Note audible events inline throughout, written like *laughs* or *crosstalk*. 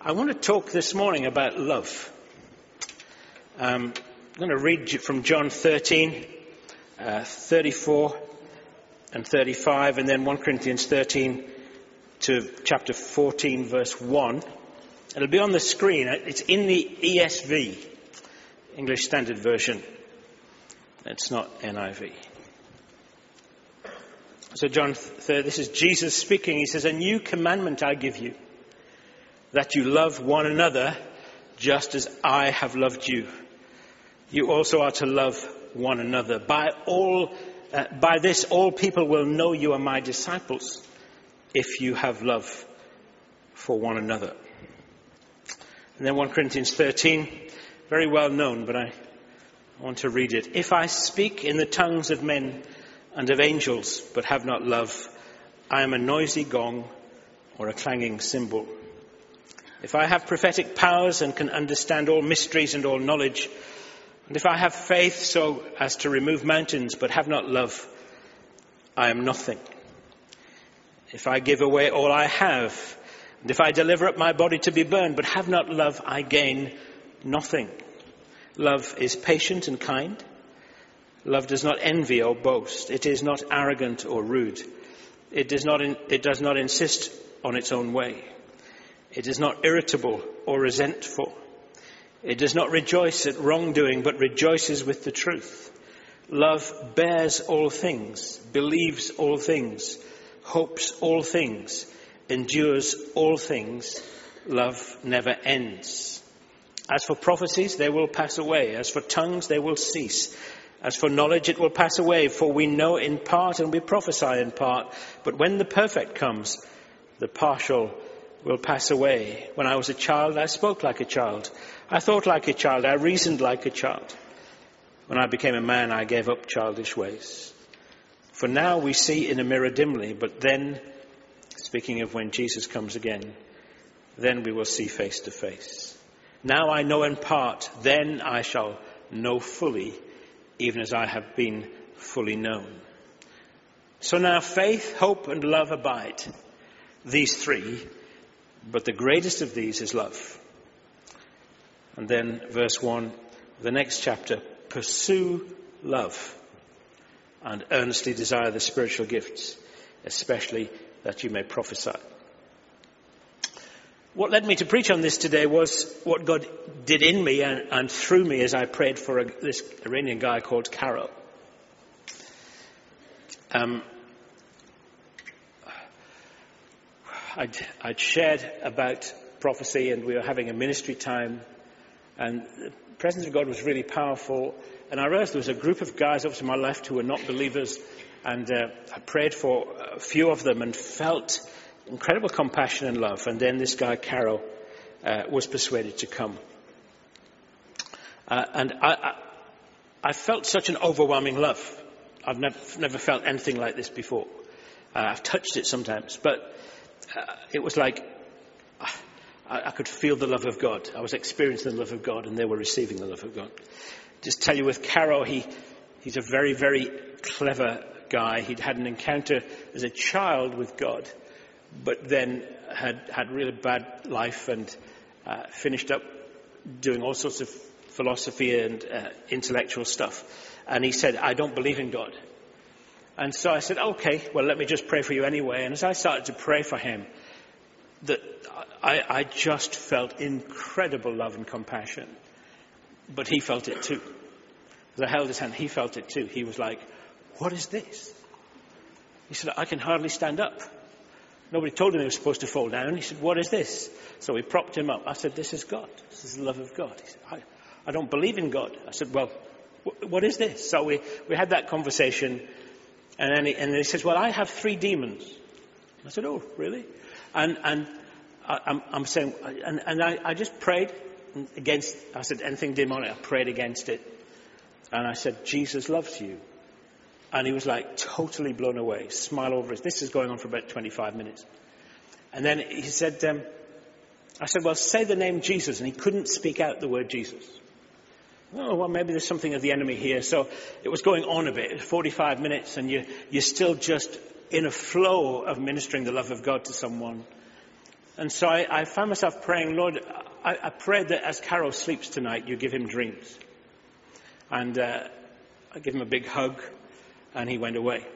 I want to talk this morning about love. Um, I'm going to read from John 13, uh, 34 and 35, and then 1 Corinthians 13 to chapter 14, verse 1. It'll be on the screen. It's in the ESV, English Standard Version. It's not NIV. So, John, this is Jesus speaking. He says, A new commandment I give you that you love one another just as I have loved you. You also are to love one another. By all, uh, by this, all people will know you are my disciples if you have love for one another. And then 1 Corinthians 13, very well known, but I want to read it. If I speak in the tongues of men and of angels, but have not love, I am a noisy gong or a clanging cymbal. If I have prophetic powers and can understand all mysteries and all knowledge, and if I have faith so as to remove mountains but have not love, I am nothing. If I give away all I have, and if I deliver up my body to be burned but have not love, I gain nothing. Love is patient and kind. Love does not envy or boast. It is not arrogant or rude. It does not, in, it does not insist on its own way. It is not irritable or resentful. It does not rejoice at wrongdoing, but rejoices with the truth. Love bears all things, believes all things, hopes all things, endures all things. Love never ends. As for prophecies, they will pass away. As for tongues, they will cease. As for knowledge, it will pass away, for we know in part and we prophesy in part. But when the perfect comes, the partial will pass away. When I was a child, I spoke like a child. I thought like a child. I reasoned like a child. When I became a man, I gave up childish ways. For now we see in a mirror dimly, but then, speaking of when Jesus comes again, then we will see face to face. Now I know in part, then I shall know fully, even as I have been fully known. So now faith, hope, and love abide. These three but the greatest of these is love. And then verse 1, the next chapter, pursue love and earnestly desire the spiritual gifts, especially that you may prophesy. What led me to preach on this today was what God did in me and, and through me as I prayed for a, this Iranian guy called Carol. Um, I'd, I'd shared about prophecy and we were having a ministry time and the presence of God was really powerful. And I realized there was a group of guys up to my left who were not believers and uh, I prayed for a few of them and felt incredible compassion and love. And then this guy, Carol, uh, was persuaded to come. Uh, and I, I, I, felt such an overwhelming love. I've never, never felt anything like this before. Uh, I've touched it sometimes, but uh, it was like I, I, could feel the love of God. I was experiencing the love of God, and they were receiving the love of God. Just tell you with Caro, he, he's a very, very clever guy. He'd had an encounter as a child with God, but then had had really bad life and uh, finished up doing all sorts of philosophy and uh, intellectual stuff. And he said, I don't believe in God. And so I said, okay, well, let me just pray for you anyway. And as I started to pray for him, that I, I just felt incredible love and compassion. But he felt it too. As I held his hand, he felt it too. He was like, what is this? He said, I can hardly stand up. Nobody told him he was supposed to fall down. He said, what is this? So we propped him up. I said, this is God. This is the love of God. He said, I, I don't believe in God. I said, well, what is this? So we, we had that conversation and then he, and he says, well, I have three demons. I said, oh, really? And, and I, am I'm saying, and, and I, I just prayed against, I said, anything demonic, I prayed against it. And I said, Jesus loves you. And he was like totally blown away, smile over his. This is going on for about 25 minutes. And then he said, um, I said, well, say the name Jesus. And he couldn't speak out the word Jesus oh, well, maybe there's something of the enemy here. So it was going on a bit, 45 minutes, and you, you're still just in a flow of ministering the love of God to someone. And so I, I found myself praying, Lord, I, I, prayed that as Carol sleeps tonight, you give him dreams. And uh, I give him a big hug, and he went away.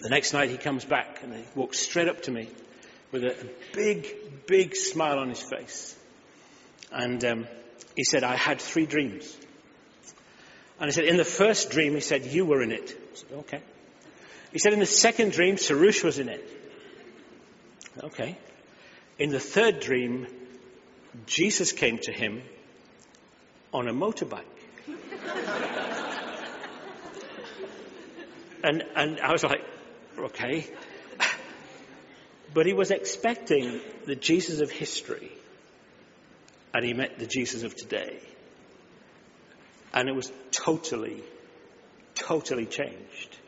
The next night he comes back and he walks straight up to me with a big, big smile on his face. And um, he said, I had three dreams. And I said, in the first dream, he said, you were in it. Said, okay. He said, in the second dream, Sarush was in it. Okay. In the third dream, Jesus came to him on a motorbike. and, and I was like, okay. But he was expecting the Jesus of history, and he met the Jesus of today. And it was totally, totally changed.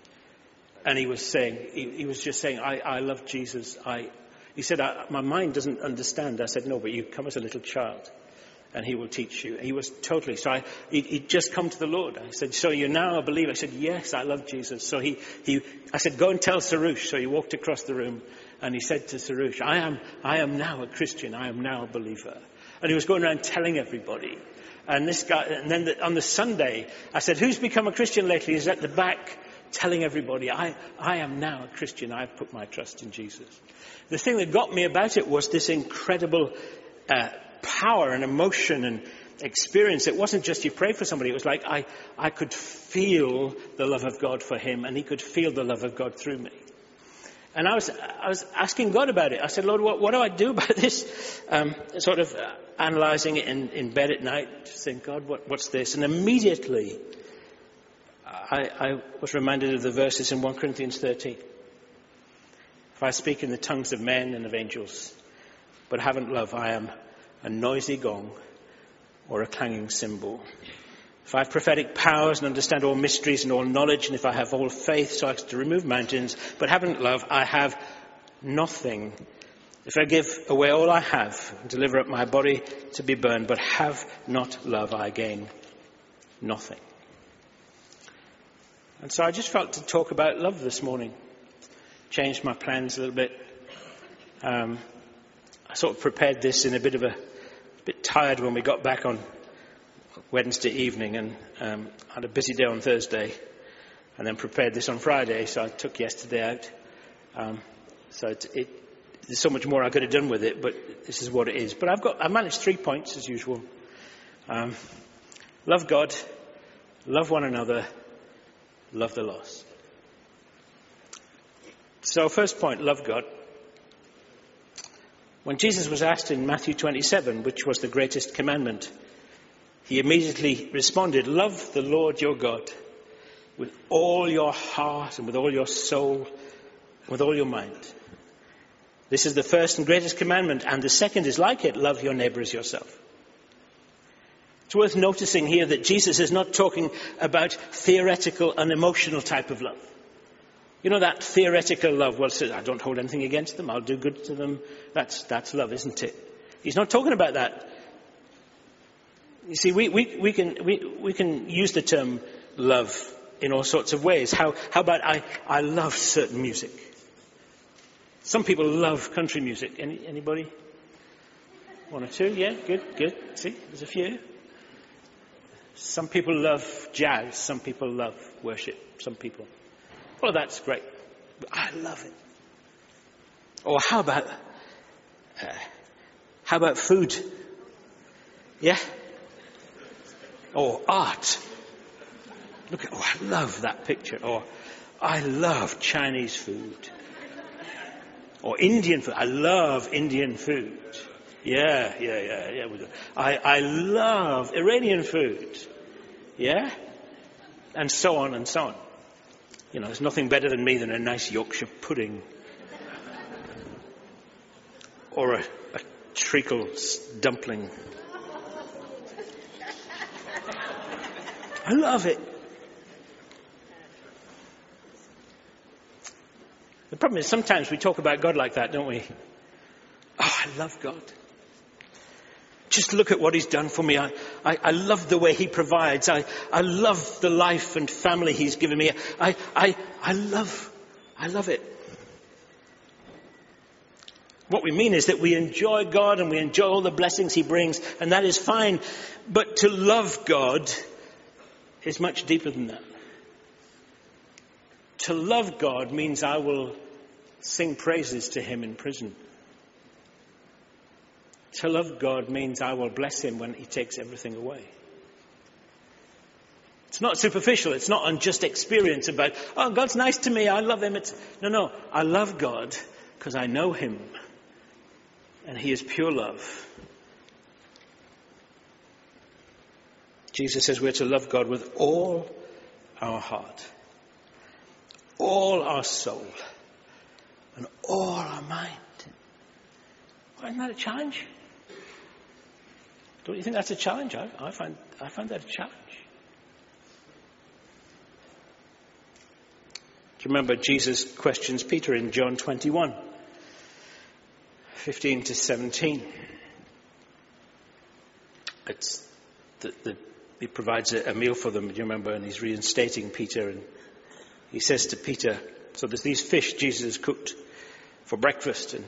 And he was saying, he, he was just saying, I, I love Jesus. I, he said, My mind doesn't understand. I said, No, but you come as a little child and he will teach you. He was totally, so I, he, would just come to the Lord. I said, so you're now a believer? I said, yes, I love Jesus. So he, he, I said, go and tell Sarush. So he walked across the room and he said to Sarush, I am, I am now a Christian. I am now a believer. And he was going around telling everybody. And this guy, and then the, on the Sunday, I said, who's become a Christian lately? He's at the back telling everybody, I, I am now a Christian. I've put my trust in Jesus. The thing that got me about it was this incredible uh, power and emotion and experience. It wasn't just you pray for somebody. It was like I, I could feel the love of God for him and he could feel the love of God through me. And I was, I was asking God about it. I said, Lord, what, what do I do about *laughs* this? Um, sort of uh, analyzing it in, in bed at night, saying, God, what, what's this? And immediately I, I was reminded of the verses in 1 Corinthians 13. If I speak in the tongues of men and of angels, but haven't love, I am a noisy gong or a clanging cymbal. If I have prophetic powers and understand all mysteries and all knowledge, and if I have all faith so as to remove mountains, but haven't love, I have nothing. If I give away all I have and deliver up my body to be burned, but have not love, I gain nothing. And so I just felt to talk about love this morning. Changed my plans a little bit. Um, I sort of prepared this in a bit of a, a bit tired when we got back on Wednesday evening and um, had a busy day on Thursday and then prepared this on Friday, so I took yesterday out. Um, so it, it, there's so much more I could have done with it, but this is what it is. But I've got, I managed three points as usual. Um, love God, love one another, love the lost. So first point, love God. When Jesus was asked in Matthew 27, which was the greatest commandment, he immediately responded, Love the Lord your God with all your heart and with all your soul and with all your mind. This is the first and greatest commandment, and the second is like it love your neighbor as yourself. It's worth noticing here that Jesus is not talking about theoretical and emotional type of love. You know that theoretical love, well, I don't hold anything against them, I'll do good to them. That's, that's love, isn't it? He's not talking about that. You see, we, we, we, can, we, we can use the term love in all sorts of ways. How, how about I, I love certain music? Some people love country music. Any, anybody? One or two? Yeah, good, good. See, there's a few. Some people love jazz. Some people love worship. Some people well, that's great. I love it. Or how about, uh, how about food? Yeah? Or art. Look at, oh, I love that picture. Or I love Chinese food. Or Indian food. I love Indian food. Yeah, yeah, yeah, yeah. I, I love Iranian food. Yeah? And so on and so on. You know, there's nothing better than me than a nice Yorkshire pudding. Or a, a treacle dumpling. I love it. The problem is sometimes we talk about God like that, don't we? Oh, I love God. Just look at what he's done for me. I, I, I, love the way he provides. I, I love the life and family he's given me. I, I, I love, I love it. What we mean is that we enjoy God and we enjoy all the blessings He brings, and that is fine. But to love God is much deeper than that. To love God means I will sing praises to Him in prison. To love God means I will bless Him when He takes everything away. It's not superficial. It's not unjust experience about, oh, God's nice to me. I love Him. It's, no, no. I love God because I know Him and He is pure love. Jesus says we're to love God with all our heart, all our soul, and all our mind. isn't that a challenge? Don't you think that's a challenge? I, I, find, I find that a challenge. Do you remember Jesus questions Peter in John 21, 15 to 17? It's the, the, he provides a, a meal for them, do you remember? And he's reinstating Peter. And he says to Peter, So there's these fish Jesus cooked for breakfast. And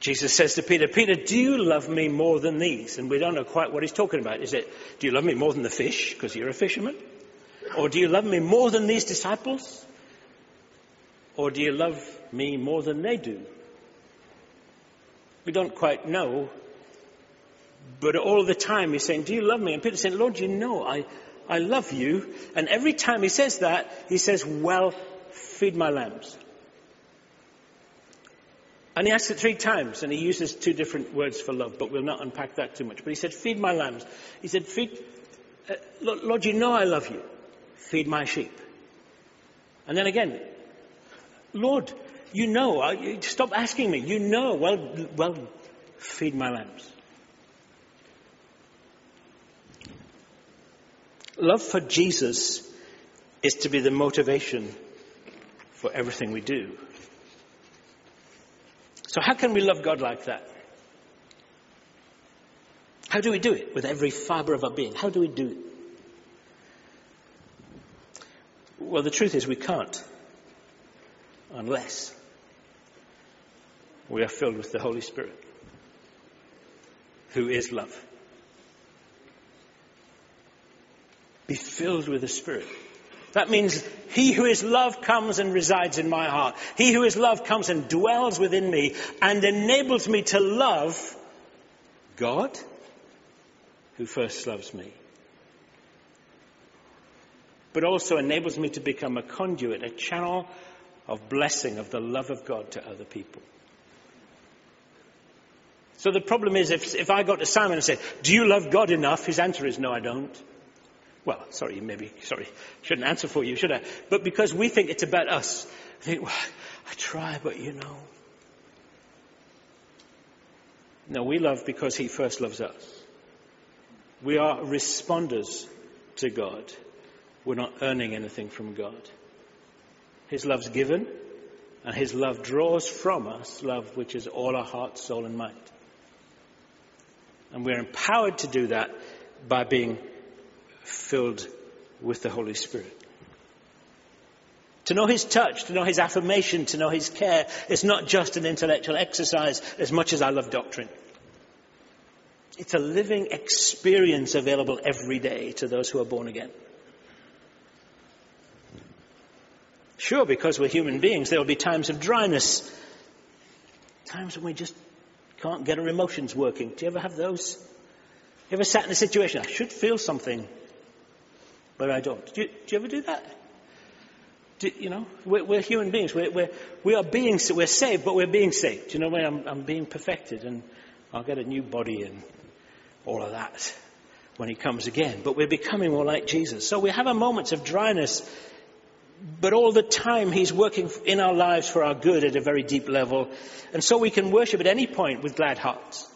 Jesus says to Peter, Peter, do you love me more than these? And we don't know quite what he's talking about. Is it, do you love me more than the fish? Because you're a fisherman. Or do you love me more than these disciples? Or do you love me more than they do? We don't quite know. But all the time he's saying, Do you love me? And Peter's saying, Lord, you know I, I love you. And every time he says that, he says, Well, feed my lambs. And he asks it three times, and he uses two different words for love, but we'll not unpack that too much. But he said, Feed my lambs. He said, Feed, uh, Lord, you know I love you feed my sheep. And then again, Lord, you know, stop asking me. You know, well, well, feed my lambs. Love for Jesus is to be the motivation for everything we do. So, how can we love God like that? How do we do it with every fiber of our being? How do we do it? Well, the truth is we can't unless we are filled with the Holy Spirit, who is love. Be filled with the Spirit. That means he who is love comes and resides in my heart. He who is love comes and dwells within me and enables me to love God, who first loves me but also enables me to become a conduit, a channel of blessing of the love of God to other people. So the problem is if, if I got to Simon and said, do you love God enough? His answer is no, I don't. Well, sorry, maybe, sorry, shouldn't answer for you, should I? But because we think it's about us, I think, well, I try, but you know. No, we love because He first loves us. We are responders to God. We're not earning anything from God. His love's given, and His love draws from us love which is all our heart, soul, and mind. And we're empowered to do that by being filled with the Holy Spirit. To know His touch, to know His affirmation, to know His care is not just an intellectual exercise as much as I love doctrine. It's a living experience available every day to those who are born again. Sure, because we're human beings, there will be times of dryness, times when we just can't get our emotions working. Do you ever have those? You ever sat in a situation, I should feel something, but I don't? Do you, do you ever do that? Do, you know, we're, we're human beings. We're, we're, we are being, we're saved, but we're being saved. Do You know, I'm, I'm being perfected and I'll get a new body and all of that when he comes again. But we're becoming more like Jesus. So we have our moments of dryness but all the time he's working in our lives for our good at a very deep level. And so we can worship at any point with glad hearts.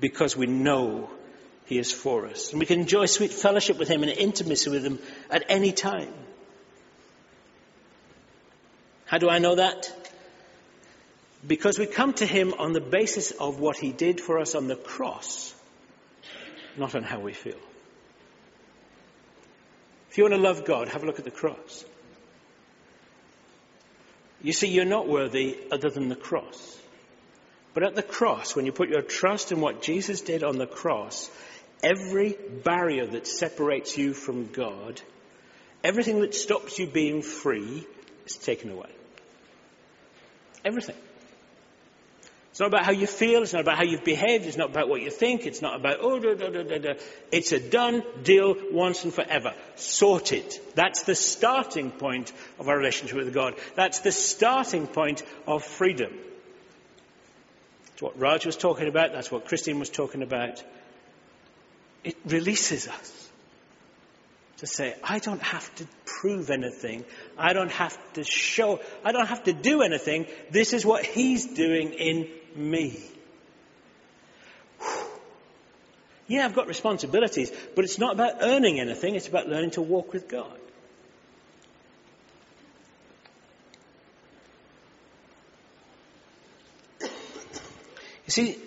Because we know he is for us. And we can enjoy sweet fellowship with him and intimacy with him at any time. How do I know that? Because we come to him on the basis of what he did for us on the cross, not on how we feel. If you want to love God, have a look at the cross. You see, you're not worthy other than the cross. But at the cross, when you put your trust in what Jesus did on the cross, every barrier that separates you from God, everything that stops you being free, is taken away. Everything. It's not about how you feel. It's not about how you've behaved. It's not about what you think. It's not about, oh, da, da, da, da, It's a done deal once and forever. Sorted. That's the starting point of our relationship with God. That's the starting point of freedom. It's what Raj was talking about. That's what Christine was talking about. It releases us to say, I don't have to prove anything. I don't have to show, I don't have to do anything. This is what He's doing in me. Yeah, I've got responsibilities, but it's not about earning anything, it's about learning to walk with God. You see,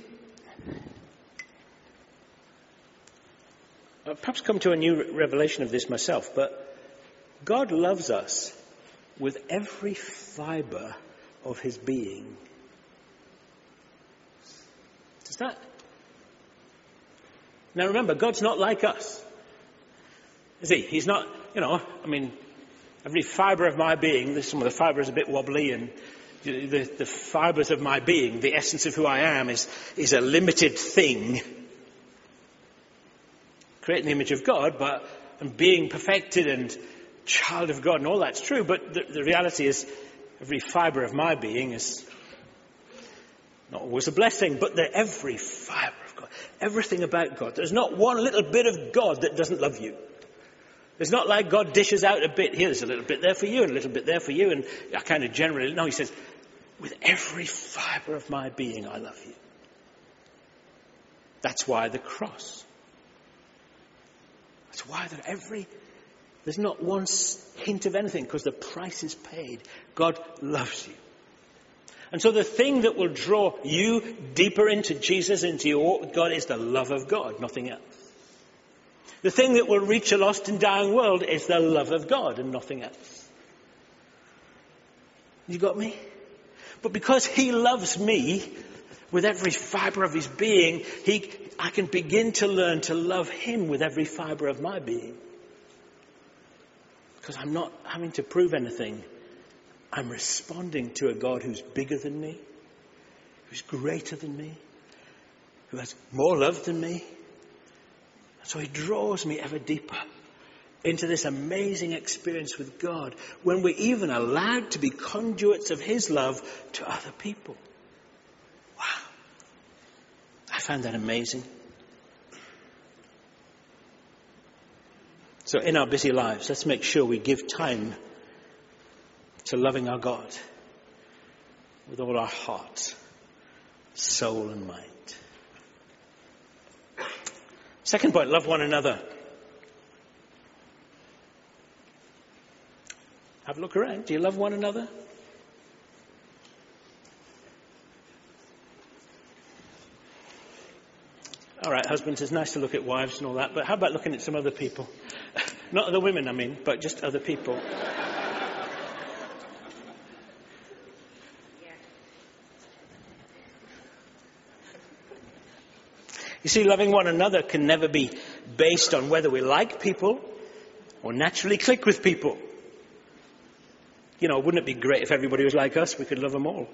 I've perhaps come to a new revelation of this myself, but God loves us with every fibre of his being. Does that? Now remember, God's not like us. Is he? He's not, you know, I mean, every fibre of my being, some of the fibres are a bit wobbly and the, the fibres of my being, the essence of who I am is, is a limited thing creating the image of God, but and being perfected and child of God and all that's true, but the, the reality is every fibre of my being is not always a blessing, but the every fibre of God, everything about God. There's not one little bit of God that doesn't love you. It's not like God dishes out a bit here, there's a little bit there for you and a little bit there for you, and I kind of generally, no, he says, with every fibre of my being, I love you. That's why the cross. That's why that every, there's not one hint of anything because the price is paid. God loves you. And so the thing that will draw you deeper into Jesus, into your God, is the love of God, nothing else. The thing that will reach a lost and dying world is the love of God and nothing else. You got me? But because He loves me with every fibre of His being, He I can begin to learn to love Him with every fibre of my being. Because I'm not having to prove anything. I'm responding to a God who's bigger than me, who's greater than me, who has more love than me. And so He draws me ever deeper into this amazing experience with God when we're even allowed to be conduits of His love to other people. Found that amazing. So, in our busy lives, let's make sure we give time to loving our God with all our heart, soul, and mind. Second point love one another. Have a look around. Do you love one another? All right, husbands, it's nice to look at wives and all that, but how about looking at some other people? *laughs* Not other women, I mean, but just other people. You see, loving one another can never be based on whether we like people or naturally click with people. You know, wouldn't it be great if everybody was like us? We could love them all.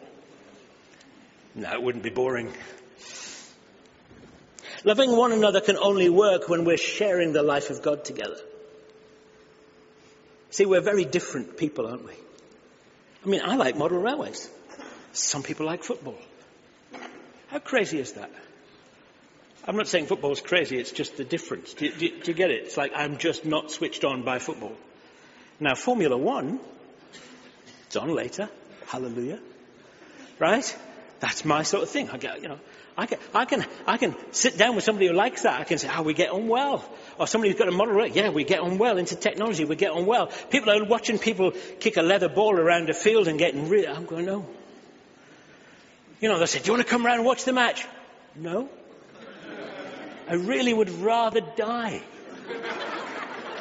No, it wouldn't be boring. Loving one another can only work when we're sharing the life of God together. See, we're very different people, aren't we? I mean, I like model railways. Some people like football. How crazy is that? I'm not saying football's crazy, it's just the difference. Do, do, do you get it? It's like I'm just not switched on by football. Now, Formula One, it's on later. Hallelujah. Right? That's my sort of thing. I get, you know, I can, I can, I can sit down with somebody who likes that. I can say, oh, we get on well. Or somebody who's got a model, yeah, we get on well. Into technology, we get on well. People are watching people kick a leather ball around a field and getting really, I'm going, no. You know, they say, do you want to come around and watch the match? No. I really would rather die.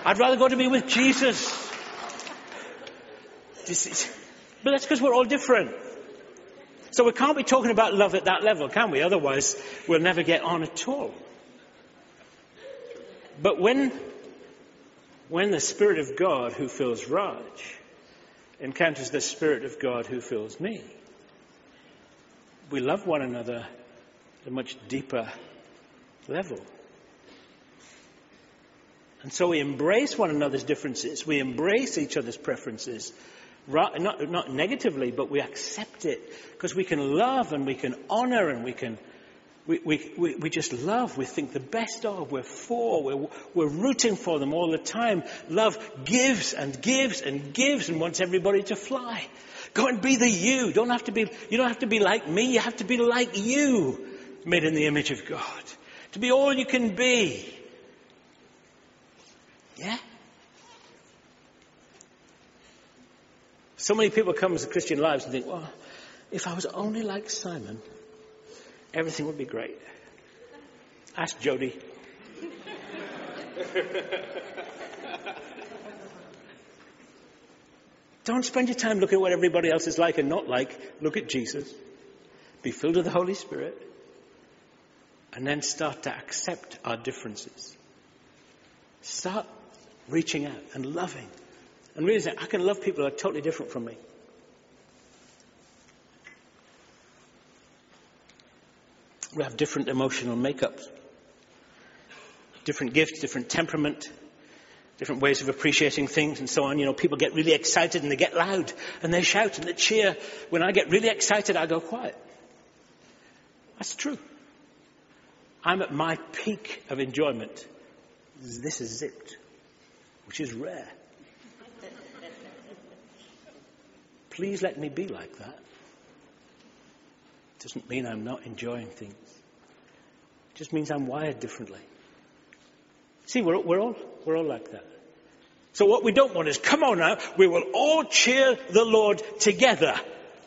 I'd rather go to be with Jesus. But that's because we're all different. So we can't be talking about love at that level, can we? Otherwise, we'll never get on at all. But when, when the Spirit of God who fills Raj encounters the Spirit of God who fills me, we love one another at a much deeper level. And so we embrace one another's differences. We embrace each other's preferences. Not, not negatively, but we accept it because we can love and we can honor and we can, we, we, we, we just love. We think the best of. We're for. We're, we're rooting for them all the time. Love gives and gives and gives and wants everybody to fly. Go and be the you. Don't have to be, you don't have to be like me. You have to be like you, made in the image of God. To be all you can be. Yeah? So many people come to Christian lives and think, well, if I was only like Simon, everything would be great. Ask Jody. *laughs* Don't spend your time looking at what everybody else is like and not like. Look at Jesus. Be filled with the Holy Spirit. And then start to accept our differences. Start reaching out and loving and realizing I can love people who are totally different from me. We have different emotional makeups, different gifts, different temperament, different ways of appreciating things and so on. You know, people get really excited and they get loud and they shout and they cheer. When I get really excited, I go quiet. That's true. I'm at my peak of enjoyment. This is zipped, which is rare. Please let me be like that. It Doesn't mean I'm not enjoying things. It just means I'm wired differently. See, we're, we're, all, we're all like that. So what we don't want is, come on now, we will all cheer the Lord together.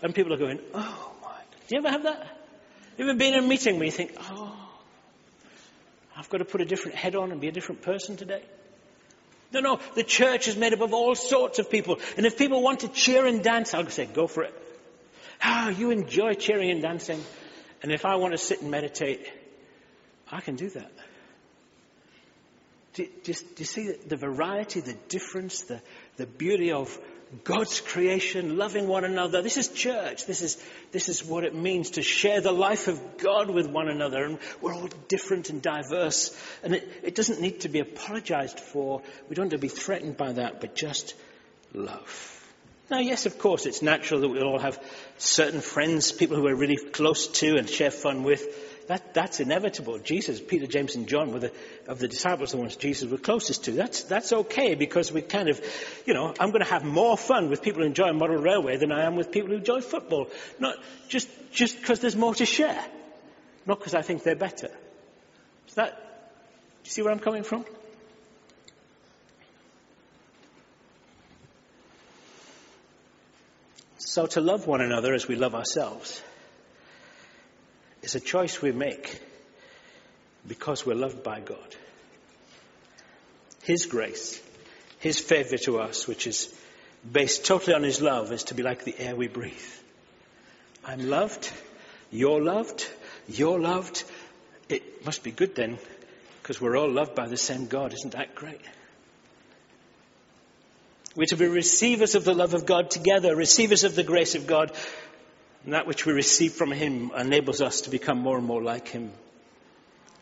And people are going, oh my. Do you ever have that? You ever been in a meeting where you think, oh, I've got to put a different head on and be a different person today? No, no, the church is made up of all sorts of people. And if people want to cheer and dance, I'll say, go for it. Ah, you enjoy cheering and dancing. And if I want to sit and meditate, I can do that. Do, do, you see the variety, the difference, the, the beauty of God's creation, loving one another. This is church. This is, this is what it means to share the life of God with one another. And we're all different and diverse. And it, it doesn't need to be apologized for. We don't have to be threatened by that, but just love. Now, yes, of course, it's natural that we all have certain friends, people who we're really close to and share fun with. That, that's inevitable. Jesus, Peter, James, and John were the, of the disciples, the ones Jesus was closest to. That's, that's okay because we kind of, you know, I'm going to have more fun with people who enjoy model railway than I am with people who enjoy football. Not just, just because there's more to share. Not because I think they're better. Is that, do you see where I'm coming from? So to love one another as we love ourselves it's a choice we make because we're loved by God. His grace, His favor to us, which is based totally on His love, is to be like the air we breathe. I'm loved, you're loved, you're loved. It must be good then, because we're all loved by the same God. Isn't that great? We're to be receivers of the love of God together, receivers of the grace of God, and that which we receive from Him enables us to become more and more like Him.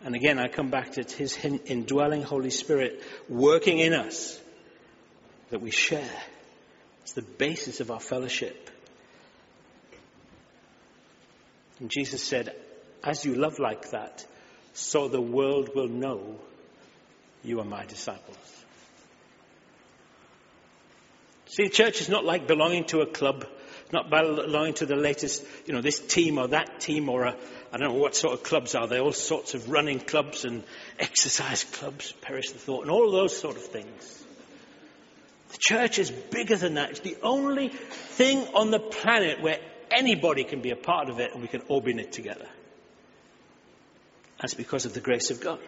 And again, I come back to His indwelling Holy Spirit working in us that we share. It's the basis of our fellowship. And Jesus said, As you love like that, so the world will know you are my disciples. See, church is not like belonging to a club not by belonging to the latest, you know, this team or that team or I don't know what sort of clubs are they, all sorts of running clubs and *laughs* exercise clubs, perish the thought, and all those sort of things. The church is bigger than that. It's the only thing on the planet where anybody can be a part of it and we can all be in it together. That's because of the grace of God.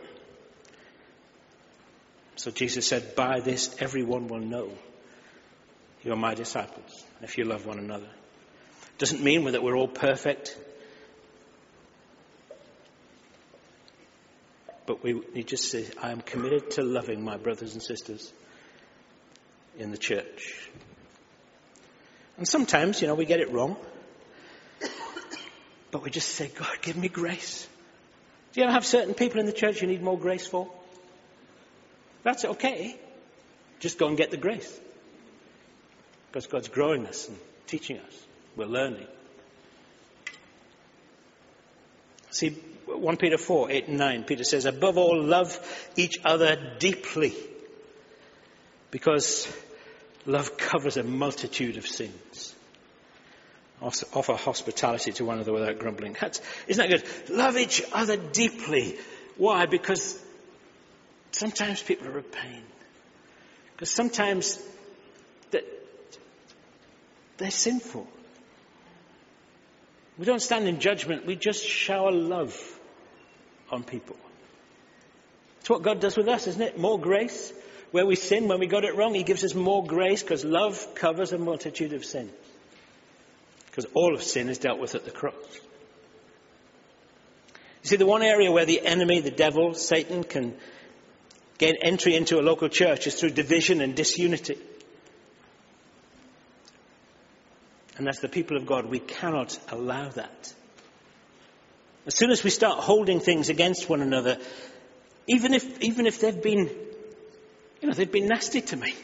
So Jesus said, by this everyone will know you're my disciples, if you love one another. Doesn't mean that we're all perfect. But we to say, I am committed to loving my brothers and sisters in the church. And sometimes, you know, we get it wrong. But we just say, God, give me grace. Do you ever have certain people in the church you need more grace for? That's okay. Just go and get the grace. Because God's growing us and teaching us. We're learning. See, 1 Peter 4, 8 and 9, Peter says, above all, love each other deeply. Because love covers a multitude of sins. Offer hospitality to one another without grumbling. That's, isn't that good? Love each other deeply. Why? Because sometimes people are a pain. Because sometimes they're sinful. We don't stand in judgment, we just shower love on people. It's what God does with us, isn't it? More grace. Where we sin, when we got it wrong, He gives us more grace because love covers a multitude of sins. Because all of sin is dealt with at the cross. You see, the one area where the enemy, the devil, Satan, can gain entry into a local church is through division and disunity. And that's the people of God. We cannot allow that. As soon as we start holding things against one another, even if, even if they've been, you know, they've been nasty to me,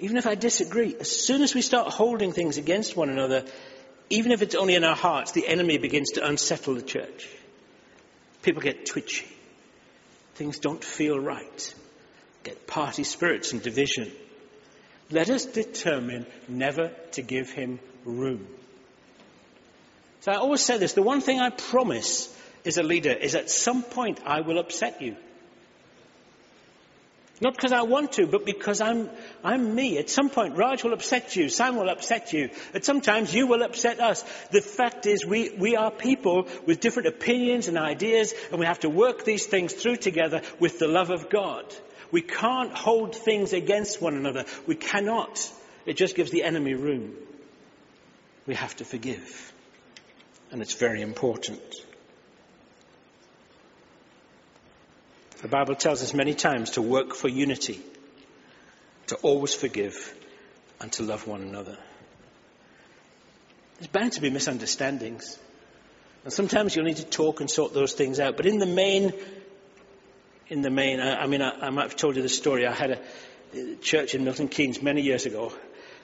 even if I disagree, as soon as we start holding things against one another, even if it's only in our hearts, the enemy begins to unsettle the church. People get twitchy. Things don't feel right. Get party spirits and division. Let us determine never to give him room. So I always say this the one thing I promise as a leader is at some point I will upset you. Not because I want to, but because I'm, I'm me. At some point, Raj will upset you, Sam will upset you. At sometimes you will upset us. The fact is we, we are people with different opinions and ideas, and we have to work these things through together with the love of God. We can't hold things against one another. We cannot. It just gives the enemy room. We have to forgive. And it's very important. The Bible tells us many times to work for unity, to always forgive, and to love one another. There's bound to be misunderstandings. And sometimes you'll need to talk and sort those things out. But in the main, in the main, I, I mean, I, I, might have told you the story. I had a, a church in Milton Keynes many years ago.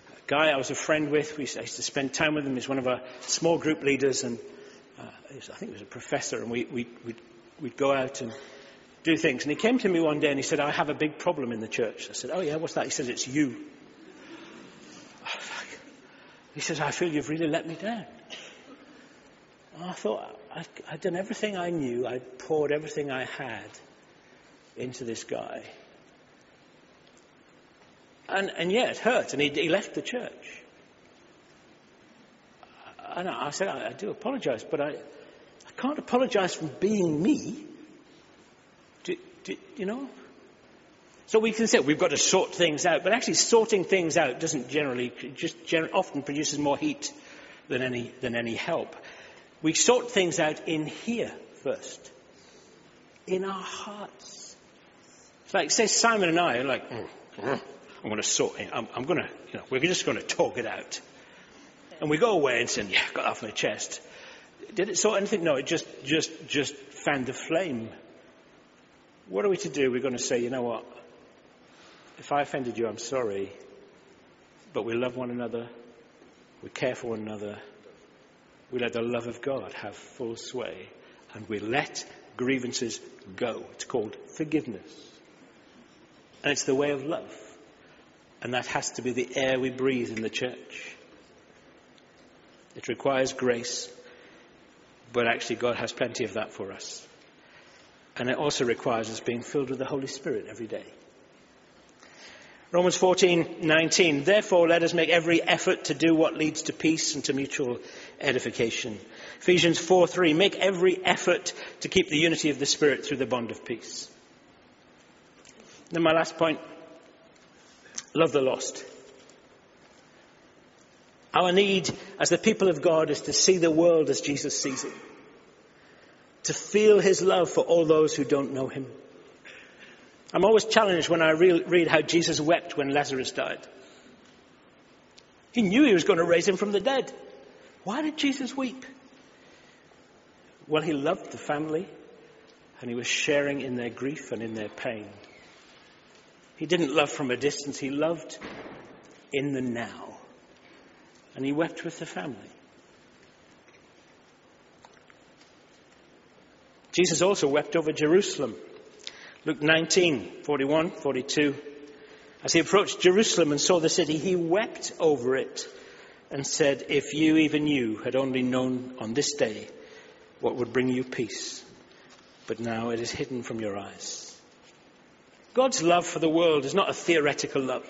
A guy I was a friend with, we, I used to spend time with him. He's one of our small group leaders, and uh, was, I think he was a professor. And we, we, we'd, we'd go out and do things. And he came to me one day and he said, I have a big problem in the church. I said, Oh, yeah, what's that? He said, It's you. He says, I feel you've really let me down. I thought, I'd done everything I knew, I'd poured everything I had into this guy. And, and yeah, it hurt, and he, he left the church. And I, said, I, I do apologize, but I, I can't apologize for being me. Do, do, you know? So we can say we've got to sort things out, but actually sorting things out doesn't generally, just often produces more heat than any, than any help. We sort things out in here first. In our hearts. Like, say Simon and I are like, I'm going to sort it. I'm, I'm going to, you know, we're just going to talk it out. And we go away and say, yeah, got off my chest. Did it sort anything? No, it just, just, just fanned the flame. What are we to do? We're going to say, you know what? If I offended you, I'm sorry. But we love one another. We care for one another. We let the love of God have full sway. And we let grievances go. It's called forgiveness. And it's the way of love. And that has to be the air we breathe in the church. It requires grace, but actually God has plenty of that for us. And it also requires us being filled with the Holy Spirit every day. Romans 14:19 Therefore let us make every effort to do what leads to peace and to mutual edification. Ephesians 4:3 Make every effort to keep the unity of the spirit through the bond of peace. Then my last point, love the lost. Our need as the people of God is to see the world as Jesus sees it. To feel his love for all those who don't know him. I'm always challenged when I re- read how Jesus wept when Lazarus died. He knew he was going to raise him from the dead. Why did Jesus weep? Well, he loved the family and he was sharing in their grief and in their pain. He didn't love from a distance, he loved in the now. And he wept with the family. Jesus also wept over Jerusalem. Luke 19, 41, 42. As he approached Jerusalem and saw the city, he wept over it and said, If you, even you, had only known on this day what would bring you peace, but now it is hidden from your eyes. God's love for the world is not a theoretical love.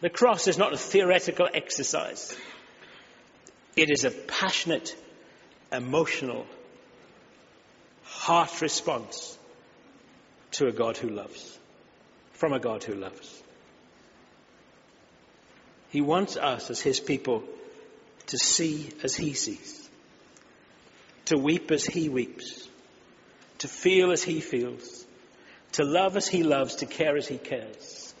The cross is not a theoretical exercise. It is a passionate, emotional, heart response to a God who loves, from a God who loves. He wants us as his people to see as he sees, to weep as he weeps, to feel as he feels, to love as he loves, to care as he cares.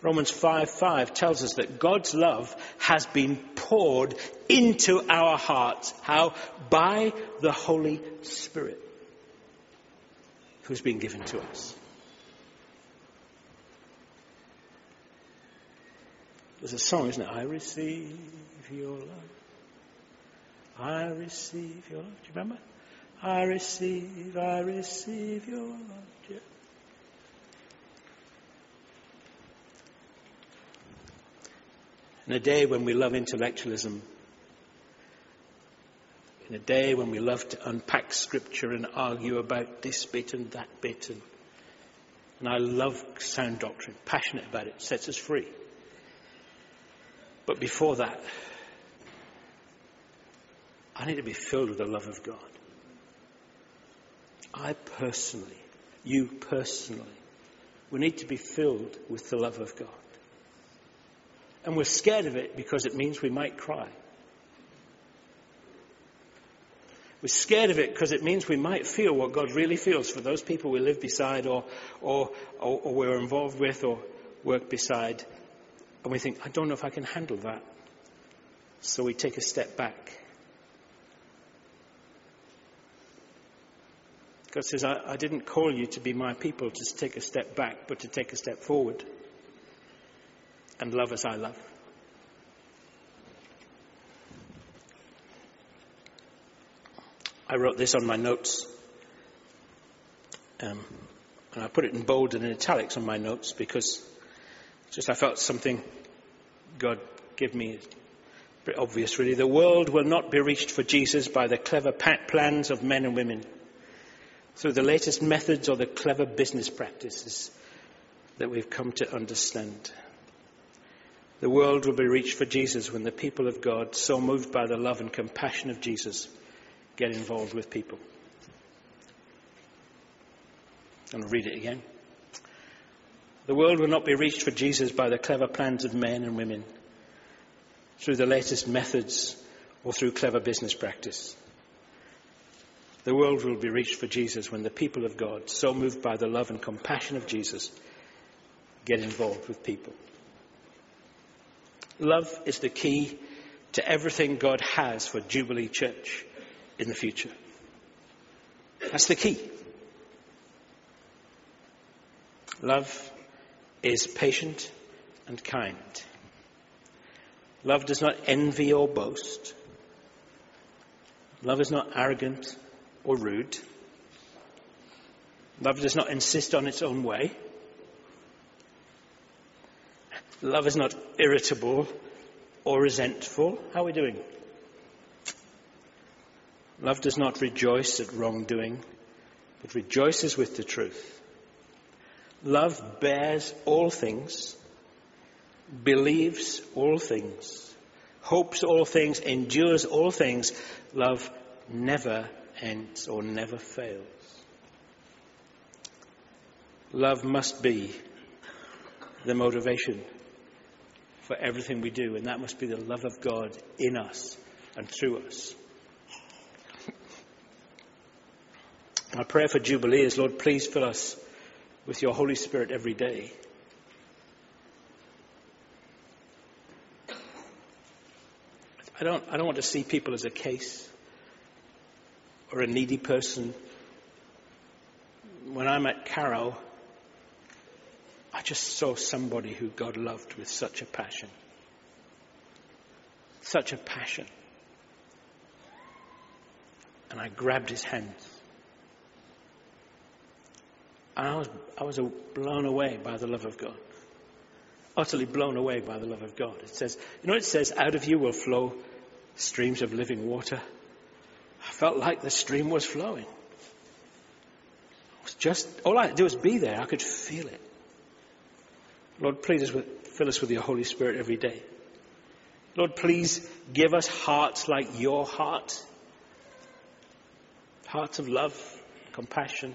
Romans 5 5 tells us that God's love has been poured into our hearts. How? By the Holy Spirit who's been given to us. There's a song, isn't it? I receive your love. I receive your love. Do you remember? I receive, I receive your love. In a day when we love intellectualism, in a day when we love to unpack scripture and argue about this bit and that bit, and, and I love sound doctrine, passionate about it, sets us free. But before that, I need to be filled with the love of God. I personally, you personally, we need to be filled with the love of God. And we're scared of it because it means we might cry. We're scared of it because it means we might feel what God really feels for those people we live beside or, or, or, or we're involved with or work beside. And we think, I don't know if I can handle that. So we take a step back. God says, I, I didn't call you to be my people to take a step back, but to take a step forward and love as I love. I wrote this on my notes. Um, and I put it in bold and in italics on my notes because just I felt something God gave me pretty obvious really. The world will not be reached for Jesus by the clever plans of men and women through the latest methods or the clever business practices that we've come to understand. The world will be reached for Jesus when the people of God, so moved by the love and compassion of Jesus, get involved with people. I'm going to read it again. The world will not be reached for Jesus by the clever plans of men and women, through the latest methods or through clever business practice. The world will be reached for Jesus when the people of God, so moved by the love and compassion of Jesus, get involved with people. Love is the key to everything God has for Jubilee Church in the future. That's the key. Love is patient and kind. Love does not envy or boast. Love is not arrogant or rude. Love does not insist on its own way. Love is not irritable or resentful. How are we doing? Love does not rejoice at wrongdoing, but rejoices with the truth. Love bears all things, believes all things, hopes all things, endures all things. Love never ends or never fails. Love must be the motivation for everything we do, and that must be the love of God in us and through us. My prayer for Jubilee is, Lord, please fill us with your Holy Spirit every day. I don't, I don't want to see people as a case or a needy person. When I met Carol, I just saw somebody who God loved with such a passion. Such a passion. And I grabbed his hands. And I was, I was blown away by the love of God. Utterly blown away by the love of God. It says, you know, it says, out of you will flow streams of living water. I felt like the stream was flowing. It was just, all I had to do was be there. I could feel it. Lord, please fill us with your Holy Spirit every day. Lord, please give us hearts like your heart. Hearts of love, compassion.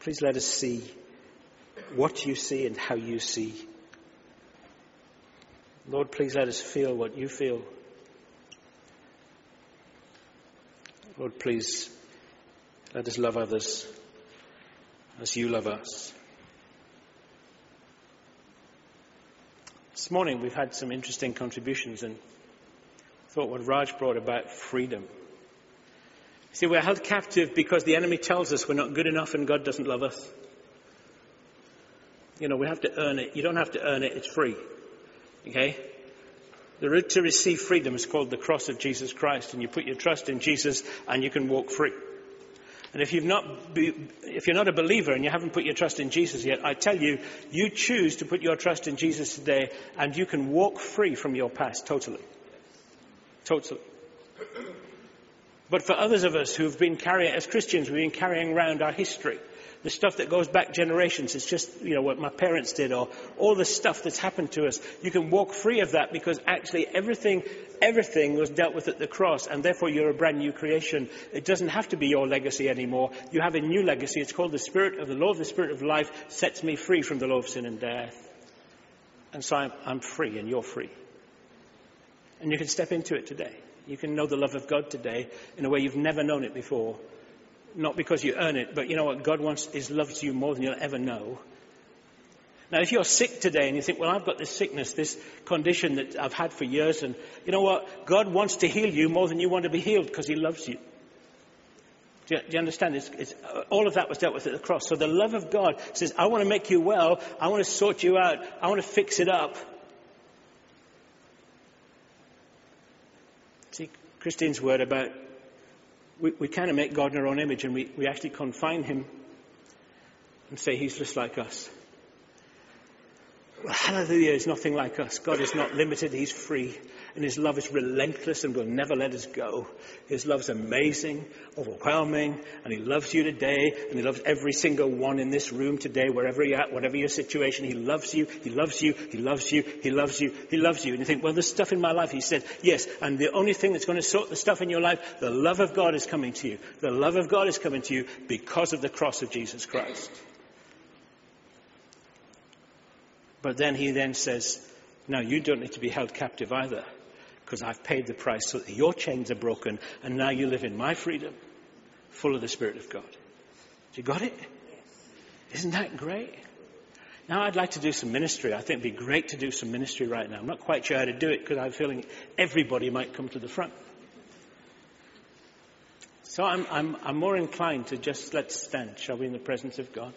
Please let us see what you see and how you see. Lord, please let us feel what you feel. Lord, please let us love others as you love us. This morning we've had some interesting contributions and thought what Raj brought about freedom. See, we're held captive because the enemy tells us we're not good enough and God doesn't love us. You know, we have to earn it. You don't have to earn it, it's free. Okay? The route to receive freedom is called the cross of Jesus Christ, and you put your trust in Jesus and you can walk free. And if, you've not be, if you're not a believer and you haven't put your trust in Jesus yet, I tell you, you choose to put your trust in Jesus today and you can walk free from your past totally. Totally. But for others of us who've been carrying, as Christians, we've been carrying around our history the stuff that goes back generations. It's just, you know, what my parents did or all the stuff that's happened to us. You can walk free of that because actually everything, everything was dealt with at the cross and therefore you're a brand new creation. It doesn't have to be your legacy anymore. You have a new legacy. It's called the Spirit of the Lord. The Spirit of life sets me free from the law of sin and death. And so I'm, I'm free and you're free. And you can step into it today. You can know the love of God today in a way you've never known it before not because you earn it, but you know what? God wants is loves you more than you'll ever know. Now, if you're sick today and you think, well, I've got this sickness, this condition that I've had for years, and you know what? God wants to heal you more than you want to be healed because He loves you. Do you, do you understand? It's, it's, all of that was dealt with at the cross. So the love of God says, I want to make you well. I want to sort you out. I want to fix it up. See, Christine's word about we, we kind of make God in our own image and we, we actually confine him and say he's just like us. Well, hallelujah is nothing like us. God is not limited, he's free and His love is relentless and will never let us go. His love is amazing, overwhelming, and He loves you today, and He loves every single one in this room today, wherever you're at, whatever your situation. He loves you, He loves you, He loves you, He loves you, He loves you. And you think, well, there's stuff in my life. He said, yes, and the only thing that's going to sort the stuff in your life, the love of God is coming to you. The love of God is coming to you because of the cross of Jesus Christ. But then he then says, now you don't need to be held captive either because I've paid the price so that your chains are broken and now you live in my freedom, full of the Spirit of God. You got it? Isn't that great? Now I'd like to do some ministry. I think it'd be great to do some ministry right now. I'm not quite sure how to do it because I'm feeling everybody might come to the front. So I'm, I'm, I'm more inclined to just let's stand, shall we, in the presence of God?